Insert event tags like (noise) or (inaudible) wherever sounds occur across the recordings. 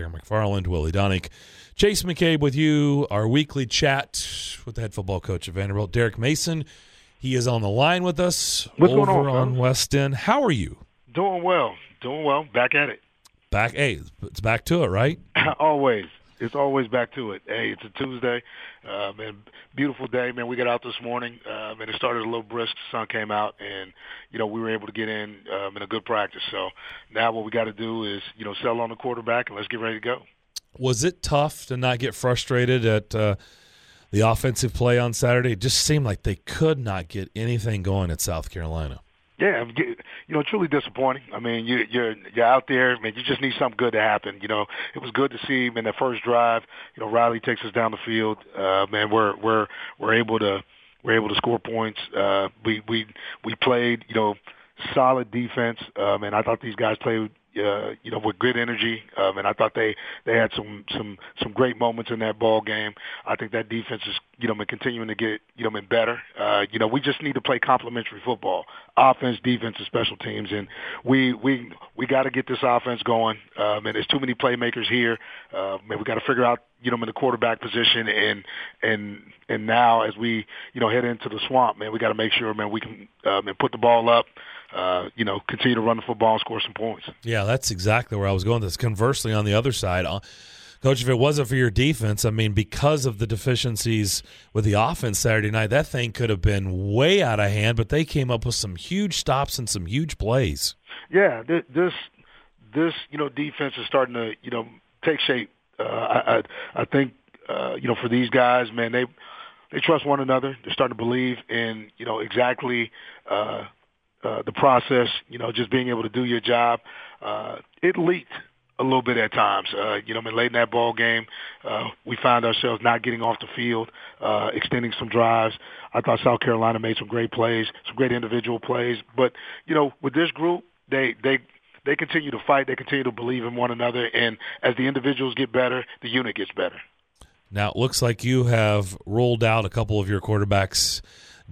Darren McFarland, Willie Daunic, Chase McCabe with you. Our weekly chat with the head football coach of Vanderbilt, Derek Mason. He is on the line with us What's over on, on? West End. How are you? Doing well. Doing well. Back at it. Back, hey, it's back to it, right? (laughs) always. It's always back to it. Hey, it's a Tuesday. Uh, man, beautiful day, man. We got out this morning, um, and it started a little brisk. The sun came out, and you know we were able to get in um, in a good practice. So now what we got to do is you know sell on the quarterback and let's get ready to go. Was it tough to not get frustrated at uh, the offensive play on Saturday? It just seemed like they could not get anything going at South Carolina. Yeah, you know, truly disappointing. I mean, you, you're you're out there, man. You just need something good to happen. You know, it was good to see in that first drive. You know, Riley takes us down the field. Uh, man, we're we're we're able to we're able to score points. Uh, we we we played, you know, solid defense. Um, and I thought these guys played. Uh, you know, with good energy, um, and I thought they they had some some some great moments in that ball game. I think that defense is you know been continuing to get you know been better. Uh, you know, we just need to play complementary football, offense, defense, and special teams, and we we we got to get this offense going. Um, and there's too many playmakers here. Uh, man, we got to figure out you know in the quarterback position, and and and now as we you know head into the swamp, man, we got to make sure, man, we can um, and put the ball up. Uh, you know, continue to run the football and score some points. Yeah, that's exactly where I was going. This conversely on the other side, uh, coach, if it wasn't for your defense, I mean, because of the deficiencies with the offense Saturday night, that thing could have been way out of hand. But they came up with some huge stops and some huge plays. Yeah, this this you know defense is starting to you know take shape. Uh, I I, I think uh, you know for these guys, man, they they trust one another. They're starting to believe in you know exactly uh, uh, the process. You know, just being able to do your job. Uh, it leaked a little bit at times. Uh, you know, I mean, late in that ball game, uh, we found ourselves not getting off the field, uh, extending some drives. I thought South Carolina made some great plays, some great individual plays. But you know, with this group, they they they continue to fight. They continue to believe in one another, and as the individuals get better, the unit gets better. Now it looks like you have rolled out a couple of your quarterbacks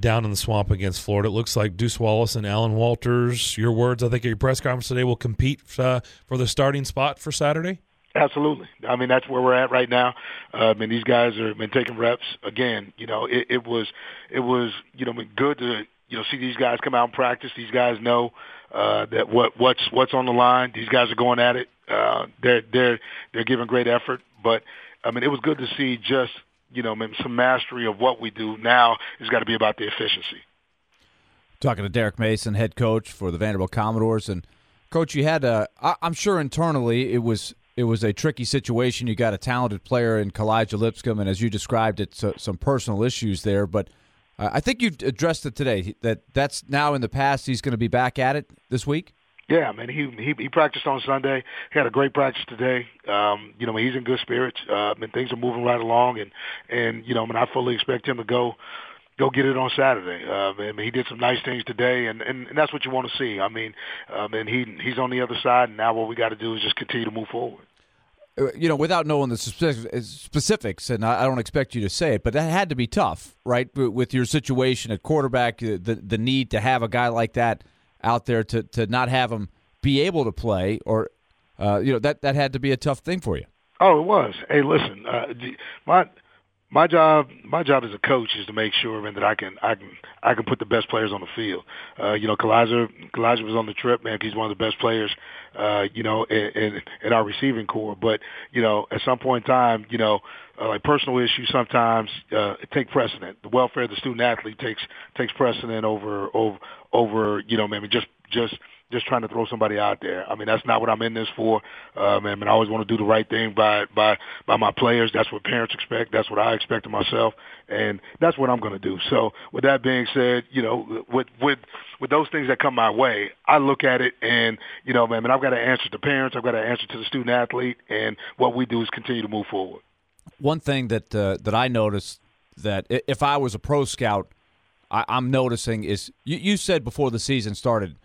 down in the swamp against Florida. It looks like Deuce Wallace and Allan Walters. Your words, I think, at your press conference today will compete uh, for the starting spot for Saturday. Absolutely. I mean, that's where we're at right now. I mean these guys have been taking reps again. You know, it, it was, it was, you know, good to, you know, see these guys come out and practice. These guys know uh, that what what's what's on the line. These guys are going at it. Uh, they're they're they're giving great effort. But I mean, it was good to see just you know some mastery of what we do. Now it's got to be about the efficiency. Talking to Derek Mason, head coach for the Vanderbilt Commodores, and coach, you had a. I'm sure internally it was it was a tricky situation. You got a talented player in Kalija Lipscomb, and as you described it, so, some personal issues there. But I think you've addressed it today. That that's now in the past. He's going to be back at it this week. Yeah, man. He he he practiced on Sunday. He had a great practice today. Um, you know, he's in good spirits. Uh, and things are moving right along, and and you know, I mean, I fully expect him to go go get it on Saturday. Um, I mean, he did some nice things today, and and, and that's what you want to see. I mean, um, and he he's on the other side, and now what we got to do is just continue to move forward. Uh, You know, without knowing the specifics, and I I don't expect you to say it, but that had to be tough, right? With your situation at quarterback, uh, the the need to have a guy like that out there to to not have him be able to play, or uh, you know that that had to be a tough thing for you. Oh, it was. Hey, listen, uh, my my job my job as a coach is to make sure man that I can I can I can put the best players on the field. Uh, you know, Kalija Kalija was on the trip, man. He's one of the best players, uh, you know, in, in, in our receiving core. But you know, at some point in time, you know, uh, like personal issues sometimes uh, take precedent. The welfare of the student athlete takes takes precedent over over over you know, maybe just just just trying to throw somebody out there. I mean, that's not what I'm in this for. Um, mean, I always want to do the right thing by by by my players. That's what parents expect. That's what I expect of myself, and that's what I'm going to do. So, with that being said, you know, with with with those things that come my way, I look at it and you know, man, I've got to answer to parents. I've got to answer to the student athlete, and what we do is continue to move forward. One thing that uh, that I noticed that if I was a pro scout, I, I'm noticing is you, you said before the season started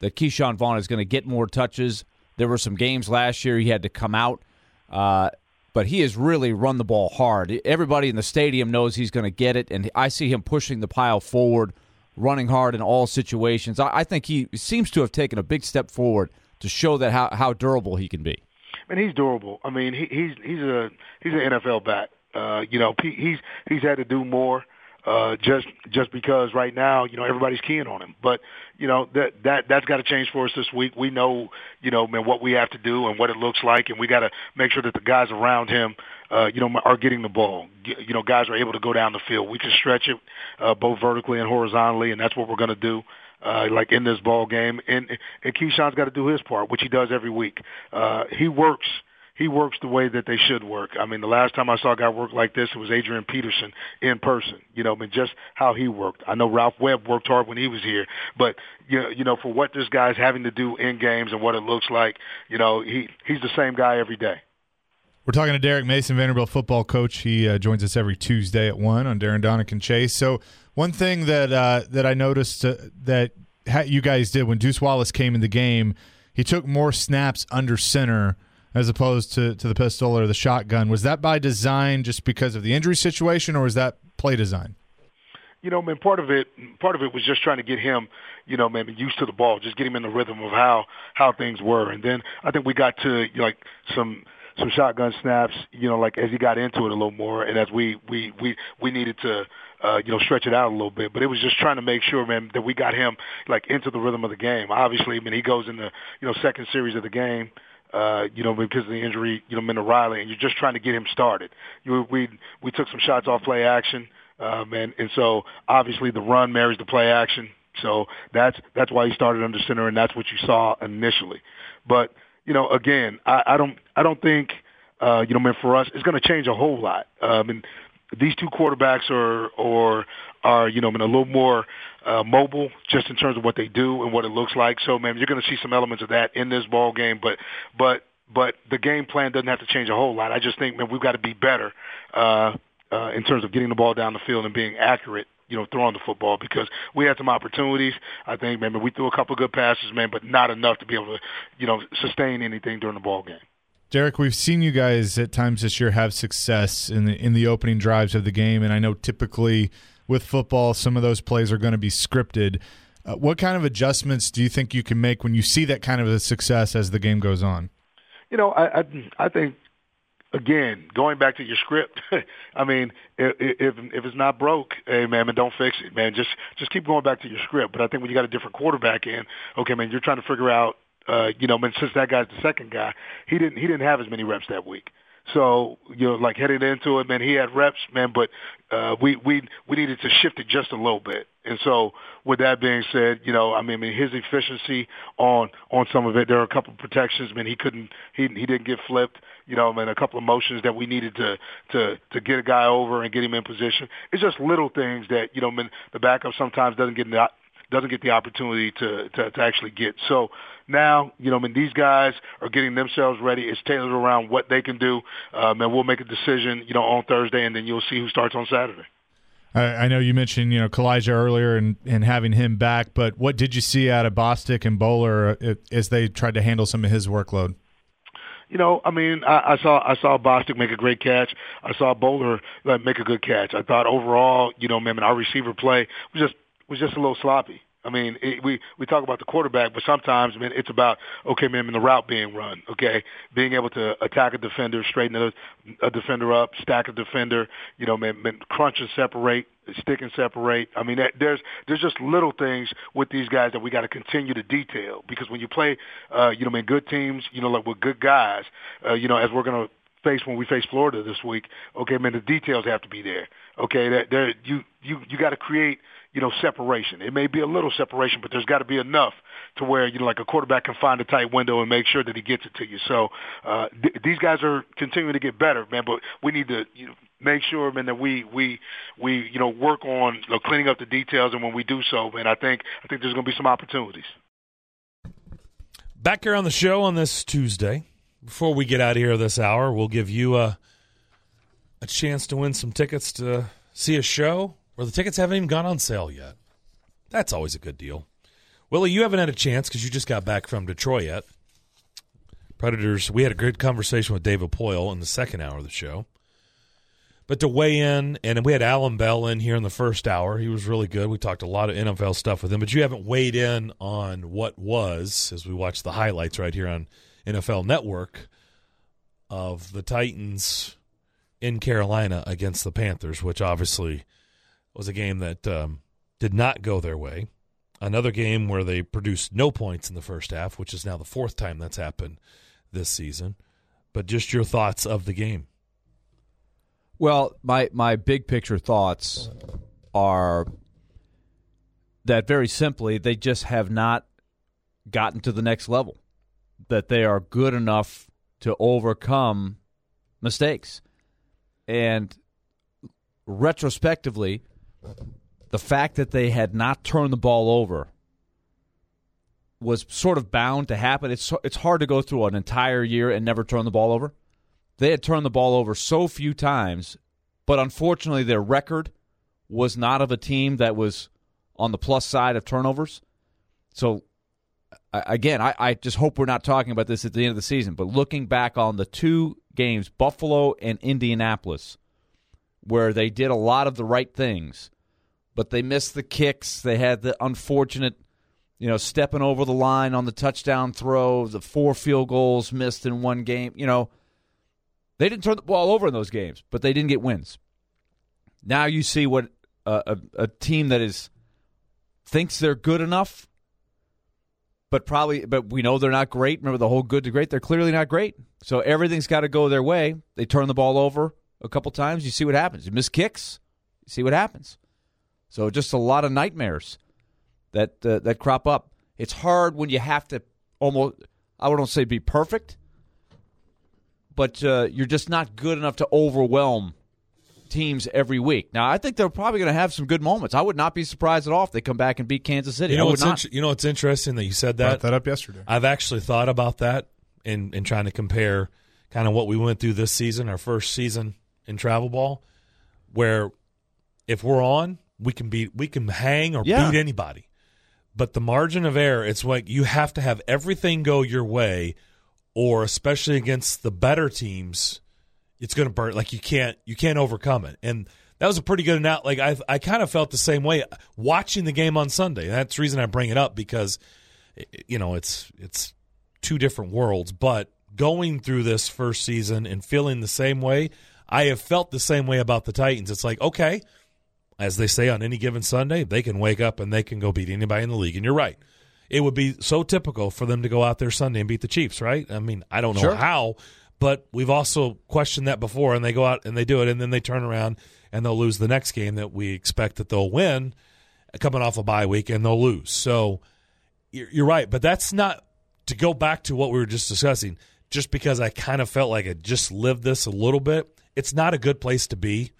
that Ke'Shawn Vaughn is going to get more touches. There were some games last year he had to come out, uh, but he has really run the ball hard. Everybody in the stadium knows he's going to get it, and I see him pushing the pile forward, running hard in all situations. I, I think he seems to have taken a big step forward to show that how, how durable he can be. man, he's durable. I mean, he, he's he's a he's an NFL back. Uh, you know, he, he's he's had to do more uh, just just because right now, you know, everybody's keying on him. But you know that that that's got to change for us this week. We know, you know, man, what we have to do and what it looks like, and we got to make sure that the guys around him, uh, you know, are getting the ball. You know, guys are able to go down the field. We can stretch it uh, both vertically and horizontally, and that's what we're going to do. Uh, like in this ball game, and and Ke'Shawn's got to do his part, which he does every week. Uh, he works he works the way that they should work. I mean, the last time I saw a guy work like this, it was Adrian Peterson in person. You know, I mean, just how he worked. I know Ralph Webb worked hard when he was here, but you know, you know, for what this guy's having to do in games and what it looks like, you know, he he's the same guy every day. We're talking to Derek Mason, Vanderbilt football coach. He uh, joins us every Tuesday at one on Darren Daunic Chase. So one thing that uh, that I noticed uh, that you guys did when Deuce Wallace came in the game, he took more snaps under center as opposed to, to the pistol or the shotgun. Was that by design just because of the injury situation, or was that play design? You know, man, part of it, part of it was just trying to get him, you know, man, used to the ball, just get him in the rhythm of how how things were, and then I think we got to like some some shotgun snaps, you know, like as he got into it a little more, and as we we we we needed to. Uh, you know, stretch it out a little bit, but it was just trying to make sure, man, that we got him like into the rhythm of the game. Obviously, I mean, he goes in the you know second series of the game, uh, you know, because of the injury, you know, Minna Riley, and you're just trying to get him started. You, we we took some shots off play action, um, and and so obviously the run marries the play action. So that's that's why he started under center, and that's what you saw initially. But you know, again, I, I don't I don't think uh, you know, man, for us, it's going to change a whole lot. Um, and these two quarterbacks are or are you know, mean, a little more uh, mobile just in terms of what they do and what it looks like. So, man, you're going to see some elements of that in this ball game, but but but the game plan doesn't have to change a whole lot. I just think, man, we've got to be better uh, uh, in terms of getting the ball down the field and being accurate you know, throwing the football because we had some opportunities. I think, man, we threw a couple of good passes, man, but not enough to be able to, you know, sustain anything during the ball game. Derek, we've seen you guys at times this year have success in the in the opening drives of the game, and I know typically with football, some of those plays are going to be scripted. Uh, what kind of adjustments do you think you can make when you see that kind of a success as the game goes on? You know, I I, I think again going back to your script. (laughs) I mean, if, if if it's not broke, hey man, man, don't fix it, man. Just just keep going back to your script. But I think when you got a different quarterback in, okay, man, you're trying to figure out. Uh, you know, man, since that guy's the second guy, he didn't he didn't have as many reps that week. So you know, like heading into it, man, he had reps, man, but uh, we we we needed to shift it just a little bit. And so, with that being said, you know, I mean, I mean his efficiency on on some of it, there are a couple of protections, man. He couldn't, he he didn't get flipped. You know, I mean, a couple of motions that we needed to to to get a guy over and get him in position. It's just little things that you know, I mean, the backup sometimes doesn't get doesn't get the opportunity to, to, to actually get. So now, you know, I mean, these guys are getting themselves ready. It's tailored around what they can do, um, and we'll make a decision, you know, on Thursday, and then you'll see who starts on Saturday. I, know you mentioned you know Kalija earlier and, and having him back, but what did you see out of Bostic and Boler uh, as they tried to handle some of his workload? you know, I mean, I, I saw I saw Bostic make a great catch. I saw Bowler like, make a good catch. I thought overall, you know, man, our receiver play was just was just a little sloppy. I mean, it, we we talk about the quarterback, but sometimes, I mean, it's about okay, man, the route being run, okay, being able to attack a defender, straighten a, a defender up, stack a defender, you know, man, man crunch and separate, stick and separate. I mean, there's there's just little things with these guys that we got to continue to detail because when you play, uh, you know, man, good teams, you know, like with good guys, uh, you know, as we're gonna face when we face Florida this week. Okay, man, the details have to be there. Okay, that there you you you got to create you know, separation. It may be a little separation, but there's got to be enough to where, you know, like a quarterback can find a tight window and make sure that he gets it to you. So uh, th- these guys are continuing to get better, man, but we need to you know, make sure, man, that we, we, we, you know, work on you know, cleaning up the details. And when we do so, man, I think, I think there's going to be some opportunities. Back here on the show on this Tuesday. Before we get out of here this hour, we'll give you a, a chance to win some tickets to see a show where the tickets haven't even gone on sale yet. That's always a good deal. Willie, you haven't had a chance because you just got back from Detroit yet. Predators, we had a good conversation with David Poile in the second hour of the show. But to weigh in, and we had Alan Bell in here in the first hour. He was really good. We talked a lot of NFL stuff with him, but you haven't weighed in on what was as we watch the highlights right here on NFL Network of the Titans in Carolina against the Panthers, which obviously was a game that um, did not go their way. Another game where they produced no points in the first half, which is now the fourth time that's happened this season. But just your thoughts of the game. Well, my my big picture thoughts are that very simply they just have not gotten to the next level. That they are good enough to overcome mistakes. And retrospectively, the fact that they had not turned the ball over was sort of bound to happen. It's it's hard to go through an entire year and never turn the ball over. They had turned the ball over so few times, but unfortunately their record was not of a team that was on the plus side of turnovers. So again, I, I just hope we're not talking about this at the end of the season, but looking back on the two games, Buffalo and Indianapolis, where they did a lot of the right things, but they missed the kicks. They had the unfortunate, you know, stepping over the line on the touchdown throw, the four field goals missed in one game. You know, they didn't turn the ball over in those games, but they didn't get wins. Now you see what a, a, a team that is thinks they're good enough, but probably, but we know they're not great. Remember the whole good to great? They're clearly not great. So everything's got to go their way. They turn the ball over a couple times. You see what happens. You miss kicks. You see what happens. So just a lot of nightmares that uh, that crop up. It's hard when you have to almost I wouldn't say be perfect, but uh, you're just not good enough to overwhelm teams every week. Now, I think they're probably going to have some good moments. I would not be surprised at all if they come back and beat Kansas City. You know, I would what's not. int- you know what's interesting that you said Brought that. that up yesterday. I've actually thought about that in in trying to compare kind of what we went through this season, our first season in travel ball, where if we're on, we can beat we can hang or Yeah. beat anybody. But the margin of error, it's like you have to have everything go your way, or especially against the better teams, it's going to burn. Like you can't you can't overcome it. And that was a pretty good amount. Like I I kind of felt the same way watching the game on Sunday. That's the reason I bring it up because eh, eh, you know it's it's two different worlds. But going through this first season and feeling the same way, I have felt the same way about the Titans. It's like okay, as they say on any given Sunday, they can wake up and they can go beat anybody in the league. And you're right. It would be so typical for them to go out there Sunday and beat the Chiefs, right? I mean, I don't know Sure. how, but we've also questioned that before, and they go out and they do it, and then they turn around and they'll lose the next game that we expect that they'll win coming off a bye week, and they'll lose. So you're, right, but that's not to go back to what we were just discussing. Just because I kind of felt like I just lived this a little bit, it's not a good place to be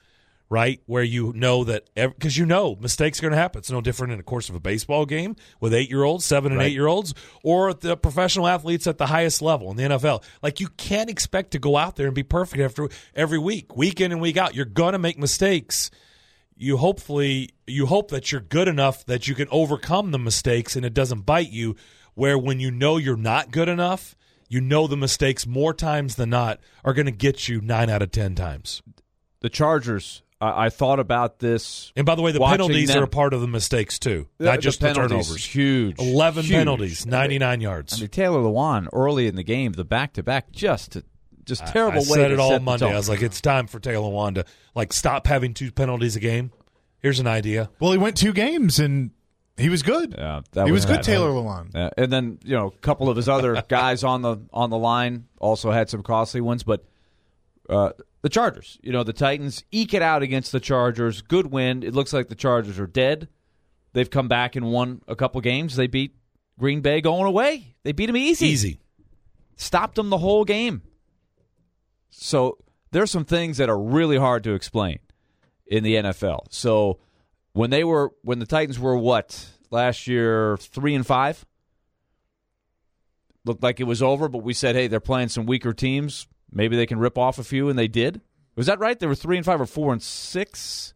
right? Where you know that because you know mistakes are going to happen. It's no different in the course of a baseball game with eight year olds, seven and Right. eight year olds, or the professional athletes at the highest level in the NFL. Like you can't expect to go out there and be perfect after every week, week in and week out. You're going to make mistakes. You hopefully you hope that you're good enough that you can overcome the mistakes and it doesn't bite you. Where when you know you're not good enough, you know the mistakes more times than not are going to get you nine out of ten times. the Chargers. I, I thought about this. And by the way, the penalties them- are a part of the mistakes too, The- not just the, penalties, turnovers. Huge. Eleven huge. penalties, ninety-nine yards. I mean, Taylor Lewan early in the game, the back to back, just just terrible I way said to it all set the Monday. I was like, it's time for Taylor Lewan to like stop having two penalties a game. Here's an idea. Well, he went two games and he was good. Yeah, that he was, good, bad. Taylor Lewan. Uh, and then you know a couple of his other (laughs) guys on the on the line also had some costly ones, but uh, the Chargers, you know, the Titans eke it out against the Chargers. Good win. It looks like the Chargers are dead. They've come back and won a couple games. They beat Green Bay going away. They beat them easy. Easy. Stopped them the whole game. So there's some things that are really hard to explain in the NFL. So when they were when the Titans were what last year three and five looked like it was over, but we said, hey, they're playing some weaker teams. Maybe they can rip off a few, and they did. Was that right? They were three and five or four and six.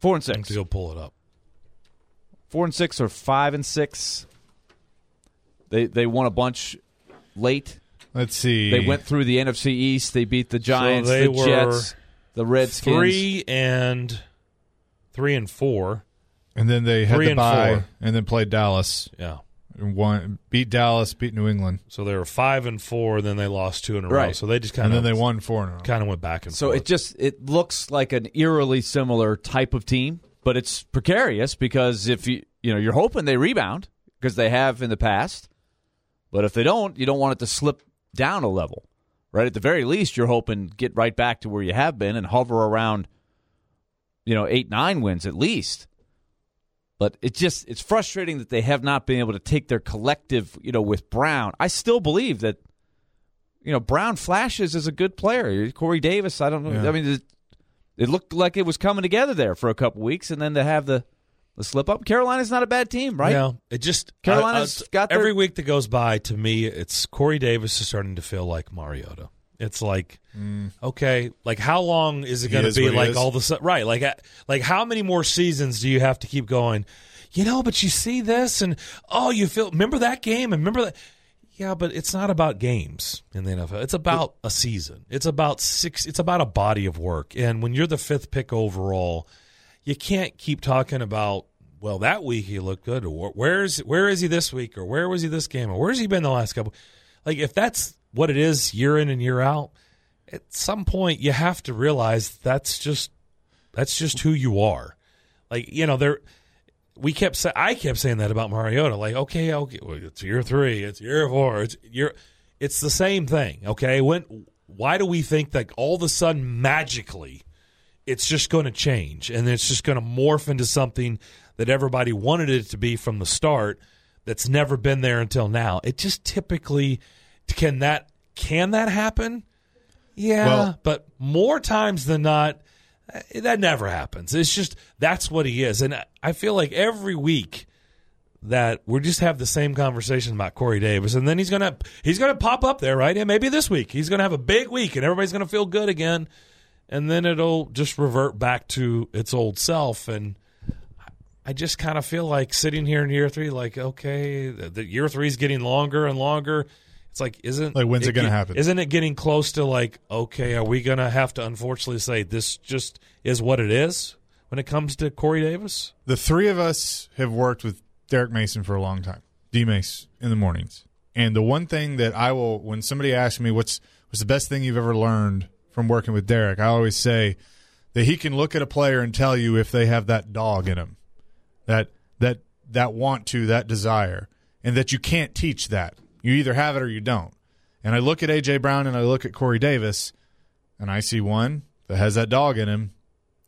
Four and I have six. to go pull it up. Four and six or five and six. They they won a bunch late. Let's see. They went through the NFC East. They beat the Giants, they the were Jets, the Redskins. Three and three and four. and then they had Three the and bye four. and then played Dallas. Yeah. Won, beat Dallas, beat New England, So they were five and four, then they lost two in a row. So they just kind and of then they won four in a row. kind of went back and So forth. it just it looks like an eerily similar type of team, but it's precarious because if you you know you're hoping they rebound because they have in the past, but if they don't, you don't want it to slip down a level, right? At the very least, you're hoping get right back to where you have been and hover around, you know, eight nine wins at least. But it just it's frustrating that they have not been able to take their collective, you know, with Brown. I still believe that you know, Brown flashes as a good player. Corey Davis, I don't know. Yeah. I mean, it, it looked like it was coming together there for a couple weeks, and then to have the the slip up. Carolina's not a bad team, right? Yeah, it just uh, Carolina's I- I- got their- every week that goes by. To me, it's Corey Davis is starting to feel like Mariota. It's like okay, like how long is it going to be? Like all the su- right, like uh, like how many more seasons do you have to keep going? You know, but you see this, and oh, you feel remember that game, and remember that. Yeah, but it's not about games in the NFL. It's about a season. It's about six. It's about a body of work. And when you're the fifth pick overall, you can't keep talking about well that week he looked good or where's where is he this week or where was he this game or where's he been the last couple like if that's what it is year in and year out at some point you have to realize that's just that's just who you are. Like you know there we kept say, I kept saying that about Mariota like okay okay well, it's year 3 it's year 4 it's year it's the same thing okay? When why do we think that all of a sudden magically it's just going to change and it's just going to morph into something that everybody wanted it to be from the start that's never been there until now? It just typically can that can that happen yeah Well- but more times than not eh, that never happens it's just that's what he is and I- i feel like every week that we just have the same conversation about Corey Davis, and then he's gonna he's gonna pop up there, right? And maybe this week he's gonna have a big week, and everybody's gonna feel good again, and then it'll just revert back to its old self. And I just kind of feel like sitting here in year three, like okay, the, the year three is getting longer and longer. It's like isn't Like, when's it gonna happen? Isn't it getting close to like okay, are we gonna have to unfortunately say this just is what it is when it comes to Corey Davis? The three of us have worked with Derek Mason for a long time. D Mace in the mornings. And the one thing that I will when somebody asks me what's what's the best thing you've ever learned from working with Derek, I always say that he can look at a player and tell you if they have that dog in them. That that that want to, that desire. And that you can't teach that. You either have it or you don't. And I look at AJ Brown and I look at Corey Davis and I see one that has that dog in him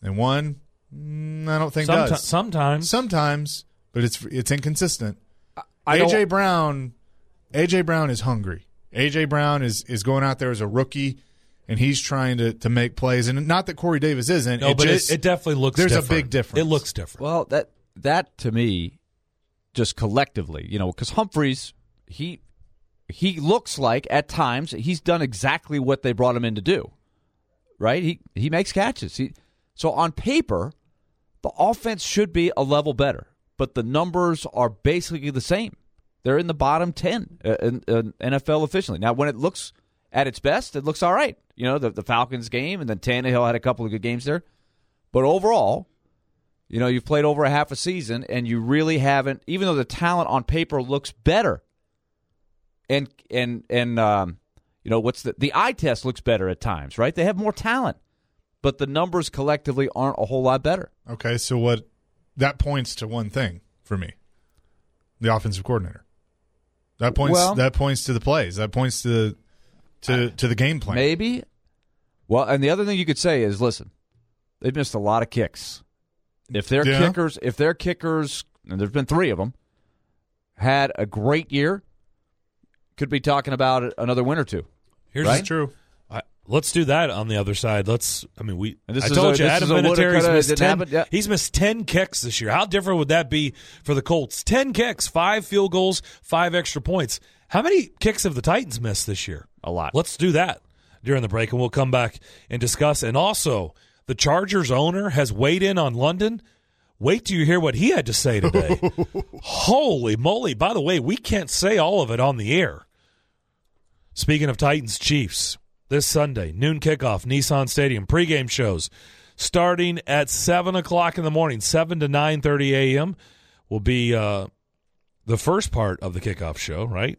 and one mm, I don't think Someti- does. sometimes Sometimes, but it's it's inconsistent. I AJ don't- Brown, AJ Brown is hungry. AJ Brown is is going out there as a rookie, and he's trying to to make plays. And not that Corey Davis isn't. No, it but just, it, it definitely looks. Different. There's a big difference. It looks different. Well, that that to me, just collectively, you know, because Humphries, he he looks like at times he's done exactly what they brought him in to do. Right? He he makes catches. He so on paper, the offense should be a level better, but the numbers are basically the same. They're in the bottom ten uh, in, in NFL efficiently. Now, when it looks at its best, it looks all right. You know, the, the Falcons game, and then Tannehill had a couple of good games there. But overall, you know, you've played over a half a season and you really haven't even though the talent on paper looks better. And and and um you know, what's the the eye test looks better at times, right? They have more talent. But the numbers collectively aren't a whole lot better. okay. So what? That points to one thing for me: the offensive coordinator. That points. Well- that points to the plays. That points to to to the game plan. Maybe. Well, and the other thing you could say is listen, they've missed a lot of kicks. If their Yeah. kickers, if their kickers, and there's been three of them, had a great year, could be talking about another win or two. Here's Right? True. I, let's do that on the other side. Let's. I mean, we. And this I is told a- you, this Adam is a woulda, Vinatieri's missed ten. happen. Yeah. He's missed ten kicks this year. How different would that be for the Colts? Ten kicks, five field goals, five extra points. How many kicks have the Titans missed this year? A lot. Let's do that during the break, and we'll come back and discuss. And also, the Chargers owner has weighed in on London. Wait till you hear what he had to say today. (laughs) Holy moly! By the way, we can't say all of it on the air. Speaking of Titans Chiefs, this Sunday, noon kickoff, Nissan Stadium, pregame shows starting at 7 o'clock in the morning, 7 to 9.30 a.m. will be uh, the first part of the kickoff show, right?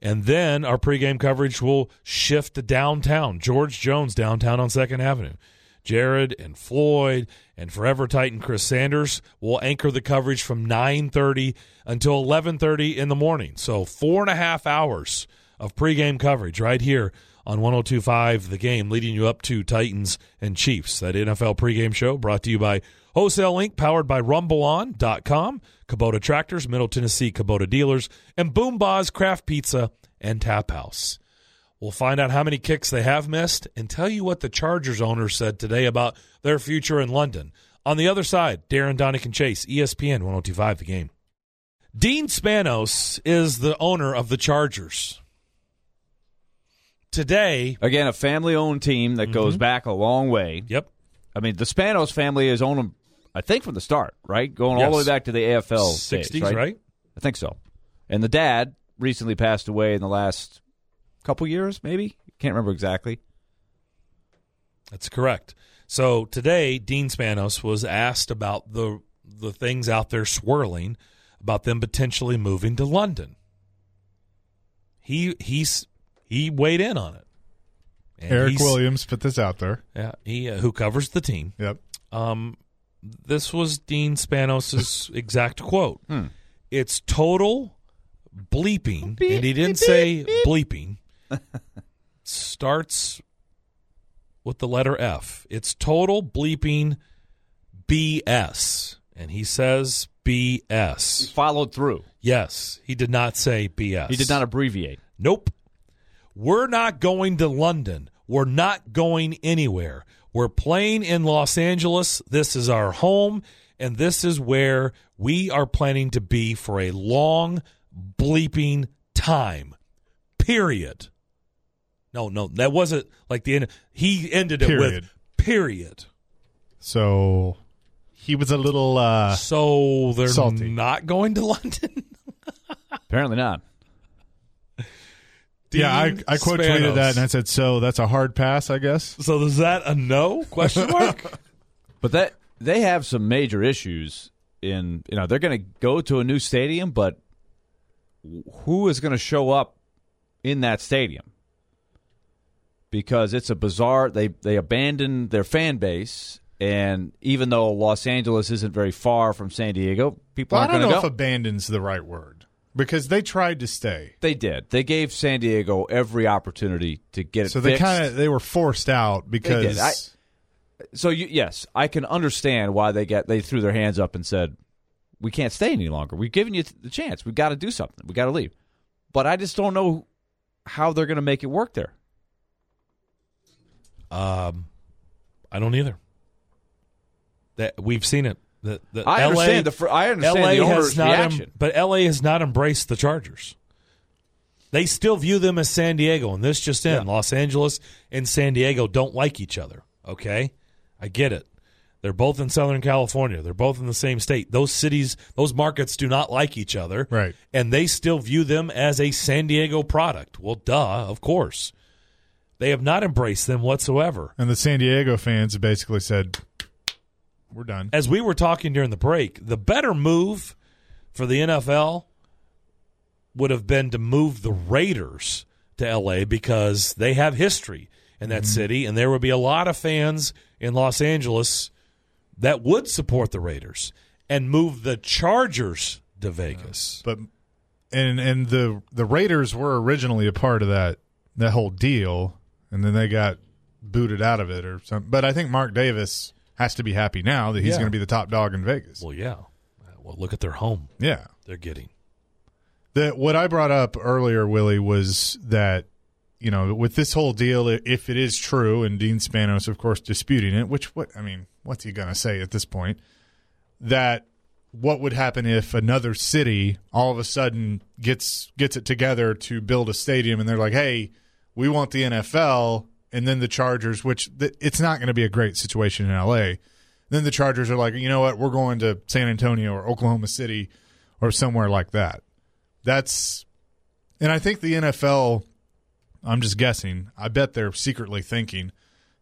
And then our pregame coverage will shift to downtown, George Jones downtown on Second Avenue. Jared and Floyd and Forever Titan Chris Sanders will anchor the coverage from 9:30 until 11:30 in the morning. So four and a half hours of pregame coverage right here on 102.5 The Game, leading you up to Titans and Chiefs. That NFL pregame show brought to you by Wholesale Link, powered by RumbleOn.com, Kubota Tractors, Middle Tennessee Kubota Dealers, and Boom Craft Pizza and Tap House. We'll find out how many kicks they have missed and tell you what the Chargers owner said today about their future in London. On the other side, Darren Daunic and Chase, ESPN 1025 The Game. Dean Spanos is the owner of the Chargers. Today, Again, a family-owned team that goes mm-hmm. back a long way. yep, I mean, the Spanos family has owned them, I think, from the start, right? Going all the way back to the AFL 60s, days, right? right? I think so. And the dad recently passed away in the last couple years, maybe. Can't remember exactly. That's correct. So today, Dean Spanos was asked about the the things out there swirling about them potentially moving to London. He he's he weighed in on it. And Eric Williams put this out there. yeah, he uh, who covers the team. Yep. Um, this was Dean Spanos's (laughs) exact quote. It's total bleeping, and he didn't say bleeping. (laughs) Starts with the letter F. It's total bleeping BS, and he says BS. Followed through. Yes, he did not say BS. He did not abbreviate. Nope. We're not going to London. We're not going anywhere. We're playing in Los Angeles. This is our home, and this is where we are planning to be for a long, bleeping time. Period. No, no, that wasn't like the end. He ended it Period. with period. So he was a little uh So they're Salty. not going to (laughs) London. Apparently not. Yeah, I, I quote tweeted that and I said, So that's a hard pass, I guess. So is that a no? Question mark. (laughs) But that they have some major issues in you know they're going to go to a new stadium, but who is going to show up in that stadium? Because it's a bizarre. They they abandoned their fan base, and even though Los Angeles isn't very far from San Diego, people well, aren't don't going know to if abandon's the right word. Because they tried to stay. they did. They gave San Diego every opportunity to get it. So they kind of they were forced out because. I- so you, yes, I can understand why they get they threw their hands up and said, "We can't stay any longer. We've given you the chance. We've got to do something. We got to leave." But I just don't know how they're going to make it work there. Um, I don't either. That we've seen it. The, the I LA, understand the fr- I understand LA the owner's not em- reaction. but LA has not embraced the Chargers. They still view them as San Diego, and this just in: Yeah. Los Angeles and San Diego don't like each other. Okay, I get it. They're both in Southern California. They're both in the same state. Those cities, those markets do not like each other. Right. And they still view them as a San Diego product. Well, duh, of course. They have not embraced them whatsoever. and the San Diego fans basically said, We're done. as we were talking during the break, the better move for the NFL would have been to move the Raiders to LA because they have history in that mm-hmm. city, and there would be a lot of fans in Los Angeles that would support the Raiders and move the Chargers to Vegas. But and and the the Raiders were originally a part of that that whole deal, and then they got booted out of it or something. But I think Mark Davis has to be happy now that he's Yeah. going to be the top dog in Vegas. Well, yeah. Well, look at their home yeah. they're getting. The, what I brought up earlier, Willie, was that you know with this whole deal, if it is true, and Dean Spanos, of course, disputing it, which what I mean, what's he going to say at this point? That what would happen if another city all of a sudden gets gets it together to build a stadium, and they're like, hey, we want the NFL, and then the Chargers, which th- it's not going to be a great situation in LA. Then the Chargers are like, you know what, we're going to San Antonio or Oklahoma City or somewhere like that. That's, and I think the NFL, I'm just guessing, I bet they're secretly thinking,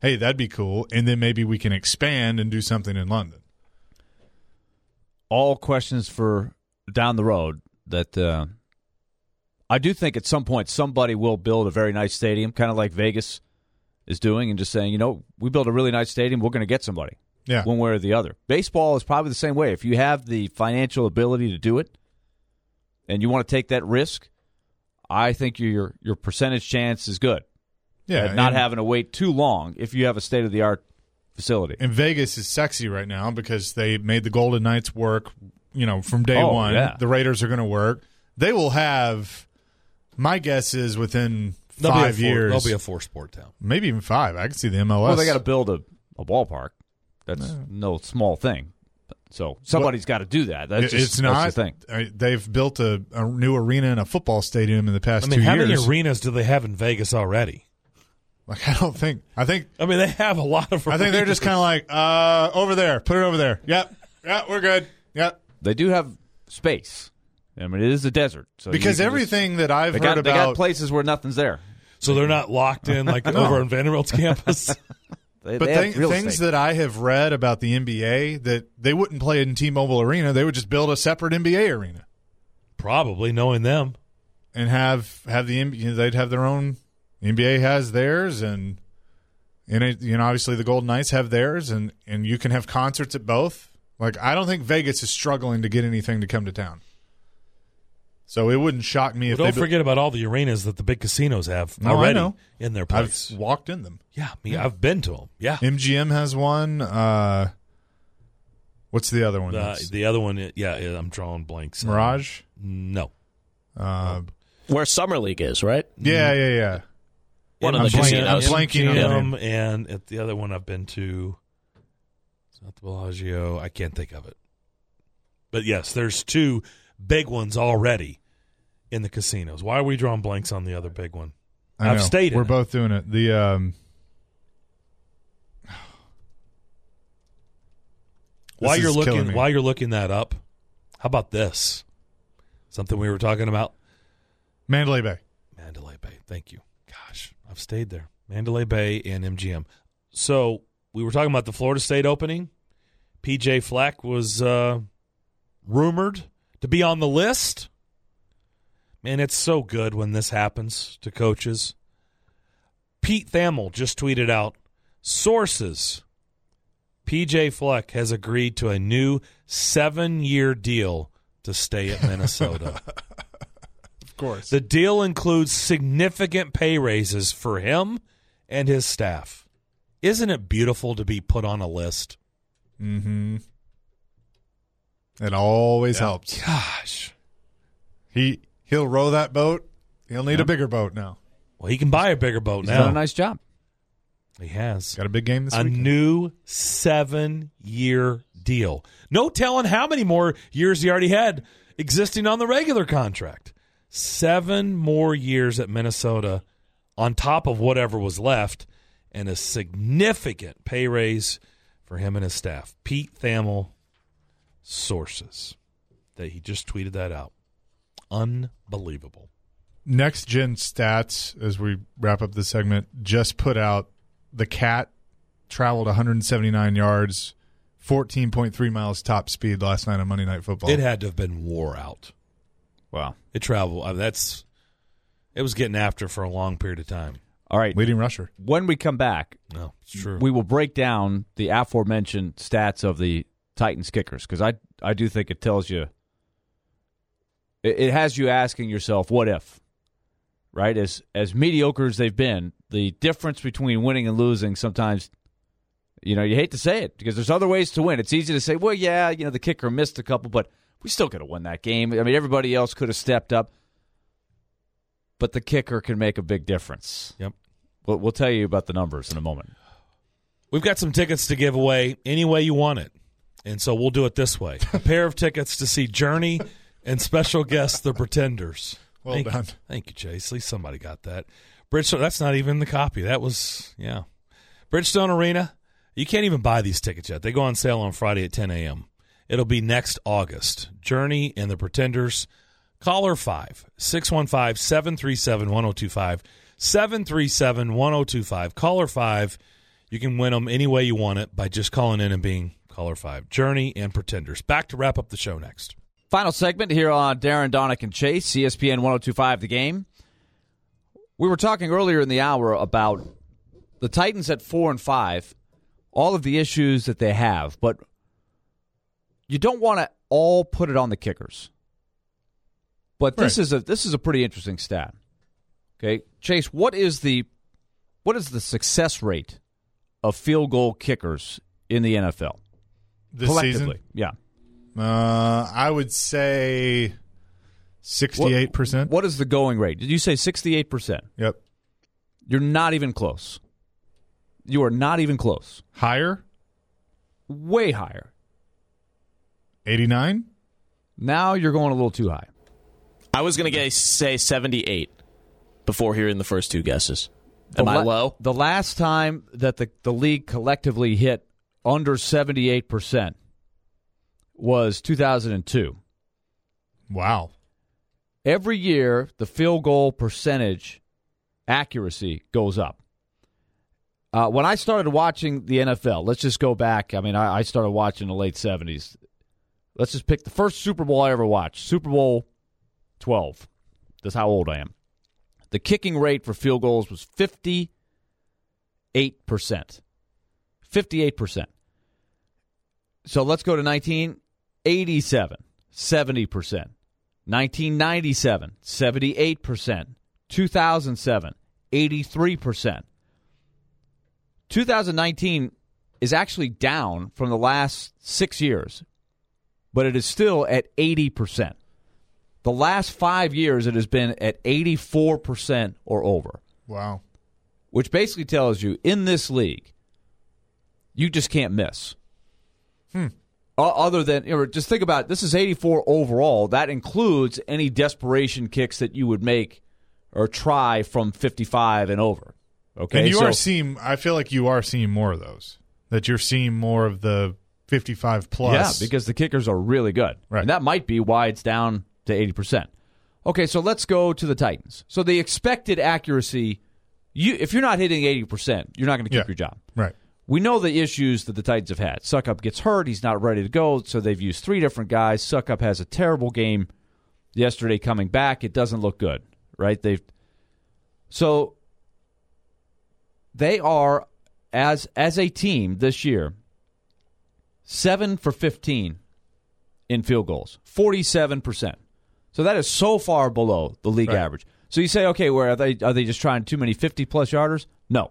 hey, that'd be cool. And then maybe we can expand and do something in London. All questions for down the road. that uh, I do think at some point somebody will build a very nice stadium, kind of like Vegas is doing, and just saying, you know, we build a really nice stadium, we're going to get somebody, Yeah. one way or the other. Baseball is probably the same way. If you have the financial ability to do it, and you want to take that risk, I think your your percentage chance is good. yeah. not having to wait too long if you have a state of the art facility. And Vegas is sexy right now because they made the Golden Knights work, you know, from day Oh, one. yeah. The Raiders are going to work. They will have, my guess is within They'll five four- years, They'll be a four sport town. maybe even five. I can see the MLS. Well, they got to build a, a ballpark. That's no small thing. So somebody's got to do that. That's It- just, it's that's not. the thing. I- They've built a, a new arena and a football stadium in the past I mean, two how years. many arenas do they have in Vegas already? like I don't think. I think. I mean, they have a lot of. I think they're just kind of like uh, over there. Put it over there. Yep. Yeah, We're good. Yep. They do have space. I mean, it is a desert. So Because can everything that I've just, heard they got, they got places where nothing's there. so they're not locked in like (laughs) No. over on Vanderbilt's campus. They, (laughs) But they have real things estate. that I have read about the NBA that they wouldn't play in T-Mobile Arena, they would just build a separate NBA arena Probably knowing them. and have have the NBA, they'd have their own. NBA has theirs, and and it, you know obviously the Golden Knights have theirs, and and you can have concerts at both. Like I don't think Vegas is struggling to get anything to come to town. So it wouldn't shock me if don't they bu- forget about all the arenas that the big casinos have No, I already know. in their place. I've walked in them. yeah, me, I've been to them. Yeah. MGM has one. Uh, what's the other one? Uh, the other one, yeah, yeah, I'm drawing blanks. Mirage. No. Uh, Where Summer League is, right? yeah, yeah, yeah. One I'm of the blanking- casinos. I'm blanking on the MGM, and at the other one I've been to, it's not the Bellagio. I can't think of it. But yes, there's two big ones already in the casinos. Why are we drawing blanks on the other big one? I I've know. stayed We're it. both doing it. The um, while you're looking while you're looking that up, how about this? Something we were talking about. Mandalay Bay. Mandalay Bay. Thank you. Gosh, I've stayed there. Mandalay Bay and MGM. So we were talking about the Florida State opening. PJ Fleck was uh, rumored to be on the list. Man, it's so good when this happens to coaches. Pete Thamel just tweeted out sources. PJ Fleck has agreed to a new seven year deal to stay at Minnesota. (laughs) Of course. The deal includes significant pay raises for him and his staff. Isn't it beautiful to be put on a list? mm-hmm. It always helps. Gosh. He he'll row that boat. He'll need a bigger boat now. Well, he can buy a bigger boat He's now. done a nice job. he has. Got a big game this A week. new seven year deal. No telling how many more years he already had existing on the regular contract. Seven more years at Minnesota on top of whatever was left, and a significant pay raise for him and his staff. Pete Thamel sources that he just tweeted that out. Unbelievable. Next Gen Stats, as we wrap up this segment, just put out the cat traveled 179 yards, 14.3 miles top speed last night on Monday Night Football. It had to have been wore out. Wow. It traveled. I mean, that's it was getting after for a long period of time. All right. Leading rusher. When we come back, No, it's true. we will break down the aforementioned stats of the Titans kickers because I I do think it tells you it, it has you asking yourself what if right as as mediocre as they've been the difference between winning and losing sometimes you know you hate to say it because there's other ways to win it's easy to say well yeah you know the kicker missed a couple but we still could have won that game I mean everybody else could have stepped up but the kicker can make a big difference Yep. we'll, we'll tell you about the numbers in a moment We've got some tickets to give away any way you want it. And so we'll do it this way. A pair of tickets to see Journey and special guest The Pretenders. (laughs) Well thank, done. Thank you, Chase. At least somebody got that. Bridgestone, that's not even the copy. That was, yeah. Bridgestone Arena, you can't even buy these tickets yet. They go on sale on Friday at 10 a.m. It'll be next August. Journey and The Pretenders. Caller 5 615 737 1025. 737 1025. Caller 5. You can win them any way you want it by just calling in and being caller 5. Journey and Pretenders. Back to wrap up the show next. Final segment here on Darren Daunic and Chase, ESPN 1025 The Game. We were talking earlier in the hour about the Titans at 4 and 5, all of the issues that they have, but you don't want to all put it on the kickers. But this Right. is a this is a pretty interesting stat. Okay, Chase, what is the what is the success rate of field goal kickers in the NFL This collectively? season, Yeah. Uh, I would say sixty-eight percent. What is the going rate? Did you say 68%? Yep, You're not even close. You are not even close. higher, Way higher. eighty-nine. Now you're going a little too high. I was going to say 78 before hearing the first two guesses. Am The I la- low? The last time that the, the league collectively hit under 78% was 2002. Wow. Every year, the field goal percentage accuracy goes up. Uh, when I started watching the NFL, let's just go back. I mean, I, I started watching in the late 70s. Let's just pick the first Super Bowl I ever watched Super Bowl 12. That's how old I am. The kicking rate for field goals was 58%. 58%. So let's go to 1987, 70%. 1997, 78%. 2007, 83%. 2019 is actually down from the last six years, but it is still at 80%. The last five years, it has been at 84% or over, Wow. which basically tells you in this league, you just can't miss. O- Uh, other than, you know, just think about it, this is 84 overall. That includes any desperation kicks that you would make or try from 55 and over. Okay, and you so- are seeing. I feel like you are seeing more of those. That you're seeing more of the fifty-five plus. Yeah, because the kickers are really good. Right. And that might be why it's down to 80%. Okay, so let's go to the Titans. So the expected accuracy, you if you're not hitting 80%, you're not going to keep Yeah. your job. right. We know the issues that the Titans have had. Succop gets hurt, he's not ready to go, so they've used three different guys. Succop has a terrible game yesterday coming back. It doesn't look good, right? They've So they are as as a team this year 7 for 15 in field goals. 47%. So that is so far below the league Right. average. So you say, okay, where are they? Are they just trying too many fifty plus yarders? No,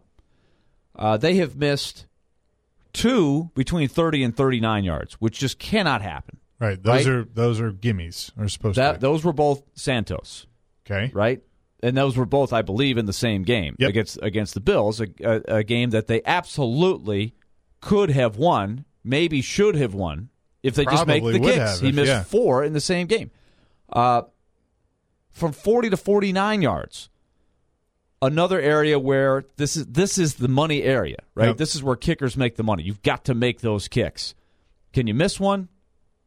uh, they have missed two between thirty and thirty nine yards, which just cannot happen. Right. Those Right? are those are gimmies. Are supposed That to. Be. those were both Santos, Okay. right? And those were both, I believe, in the same game Yep. against against the Bills, a, a, a game that they absolutely could have won, maybe should have won if they just make the kicks. have he missed yeah. four in the same game. Uh, from 40 to 49 yards. Another area where this is this is the money area, right? Yep. This is where kickers make the money. You've got to make those kicks. Can you miss one?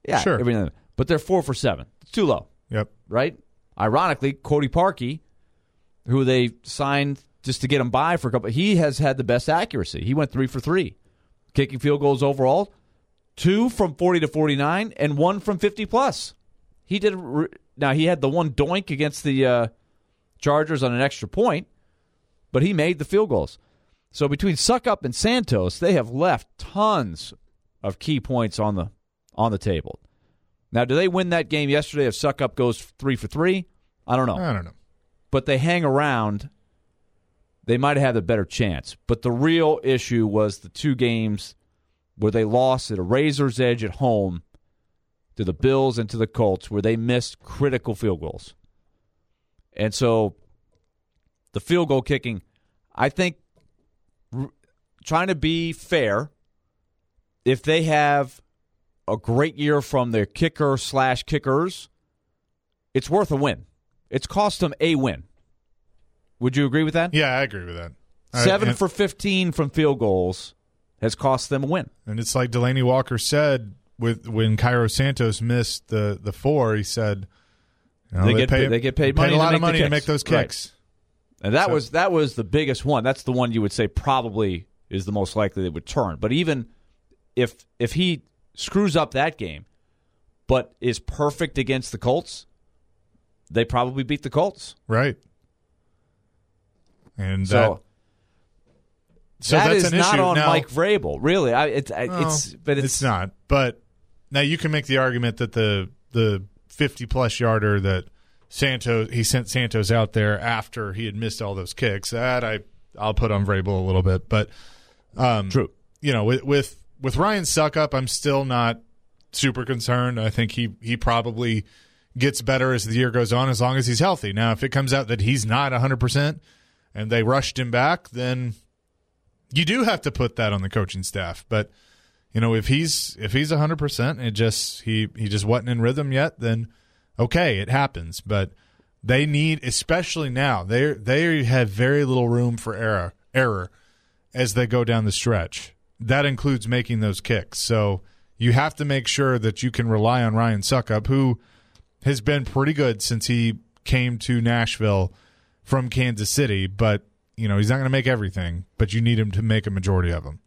Yeah, Sure. everything. But they're four for seven. It's too low, Yep. right? Ironically, Cody Parkey, who they signed just to get him by for a couple, he has had the best accuracy. He went three for three, kicking field goals overall, two from forty to forty nine, and one from fifty plus. He did. Now he had the one doink against the uh, Chargers on an extra point, but he made the field goals. So between Succop and Santos, they have left tons of key points on the on the table. Now, do they win that game yesterday if Succop goes three for three? I don't know I don't know. but they hang around, they might have had a better chance. But the real issue was the two games where they lost at a razor's edge at home to the Bills and to the Colts, where they missed critical field goals. And so the field goal kicking, I think, r- trying to be fair, if they have a great year from their kicker slash kickers, it's worth a win. It's cost them a win. Would you agree with that? Yeah, I agree with that. Seven and, for 15 from field goals has cost them a win. and it's like Delanie Walker said with when Cairo Santos missed the the four. He said, you know, They get pa- they get paid money a lot of money to make those Right. And that So- was that was the biggest one. That's the one you would say probably is the most likely they would turn. But even if if he screws up that game, but is perfect against the Colts, they probably beat the Colts. Right. And So, that, so that that's is an not issue. on Now- Mike Vrabel, really. I, it's I Well, it's but it's, it's not. But now you can make the argument that the the fifty plus yarder that Santos he sent Santos out there after he had missed all those kicks. That I I'll put on Vrabel a little bit, but um, True. You know, with with with Ryan Succop, I'm still not super concerned. I think he he probably gets better as the year goes on as long as he's healthy. Now, if it comes out that he's not 100 percent and they rushed him back, then you do have to put that on the coaching staff. But you know, if he's if he's 100 percent and just he he just wasn't in rhythm yet, then okay, it happens. But they need, especially now, they they have very little room for error error as they go down the stretch. That includes making those kicks. So you have to make sure that you can rely on Ryan Succop, who has been pretty good since he came to Nashville from Kansas City. But you know he's not going to make everything, but you need him to make a majority of them.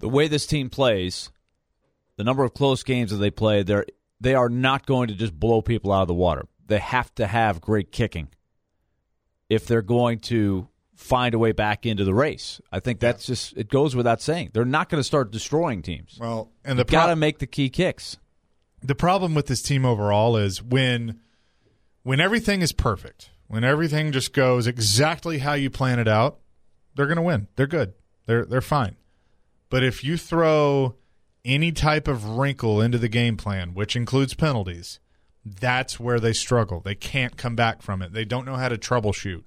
the way this team plays, the number of close games that they play, they're they are not going to just blow people out of the water. They have to have great kicking if they're going to find a way back into the race. I think that's just it goes without saying. They're not going to start destroying teams. Well, and the Got to make the key kicks. the problem with this team overall is when when everything is perfect, when everything just goes exactly how you plan it out, they're going to win. They're good. They're they're fine. But if you throw any type of wrinkle into the game plan, which includes penalties, that's where they struggle. They can't come back from it. They don't know how to troubleshoot.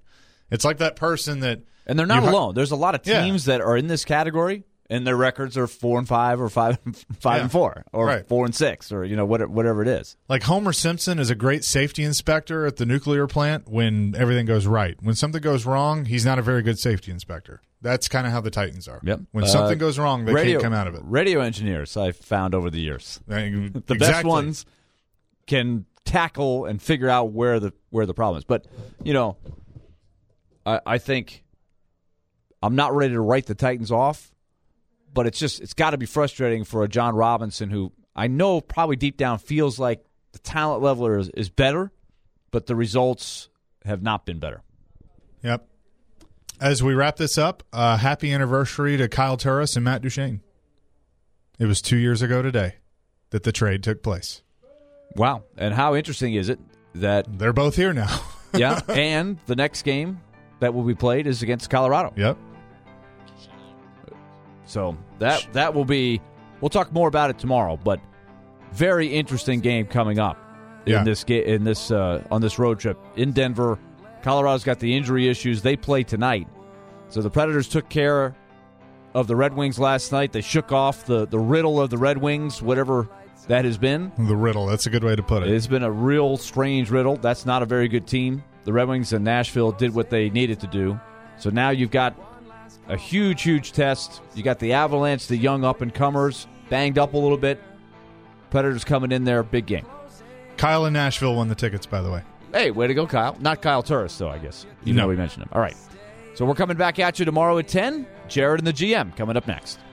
It's like that person that And they're not you alone. There's a lot of Yeah. teams that are in this category, and their records are four and five, or five (laughs) five Yeah. and four, or Right. four and six, or you know whatever, whatever it is. Like Homer Simpson is a great safety inspector at the nuclear plant when everything goes right. When something goes wrong, he's not a very good safety inspector. That's kind of how the Titans are. Yep. When Uh, something goes wrong, they radio, can't come out of it. Radio engineers I've found over the years. (laughs) the the best ones can tackle and figure out where the where the problem is. But you know, I, I think I'm not ready to write the Titans off, but it's just it's got to be frustrating for a Jon Robinson who I know probably deep down feels like the talent level is, is better, but the results have not been better. Yep. As we wrap this up, uh, happy anniversary to Kyle Turris and Matt Duchene. It was two years ago today that the trade took place. Wow! And how interesting is it that They're both here now. (laughs) yeah, and the next game that will be played is against Colorado. yep. So that that will be. We'll talk more about it tomorrow, but very interesting game coming up Yeah. in this ga- in this uh, on this road trip in Denver. Colorado's got the injury issues. They play tonight, so the Predators took care of the Red Wings last night. They shook off the the riddle of the Red Wings, whatever that has been. The riddle. That's a good way to put it. It's been a real strange riddle. That's not a very good team. The Red Wings in Nashville did what they needed to do. So now you've got a huge, huge test. You got the Avalanche, the young up and comers, banged up a little bit. Predators coming in there, big game. Kyle in Nashville won the tickets, by the way. Hey, way to go, Kyle. Not Kyle Turris, though, I guess. You know we mentioned him. All right. So we're coming back at you tomorrow at 10. Jared and the GM coming up next.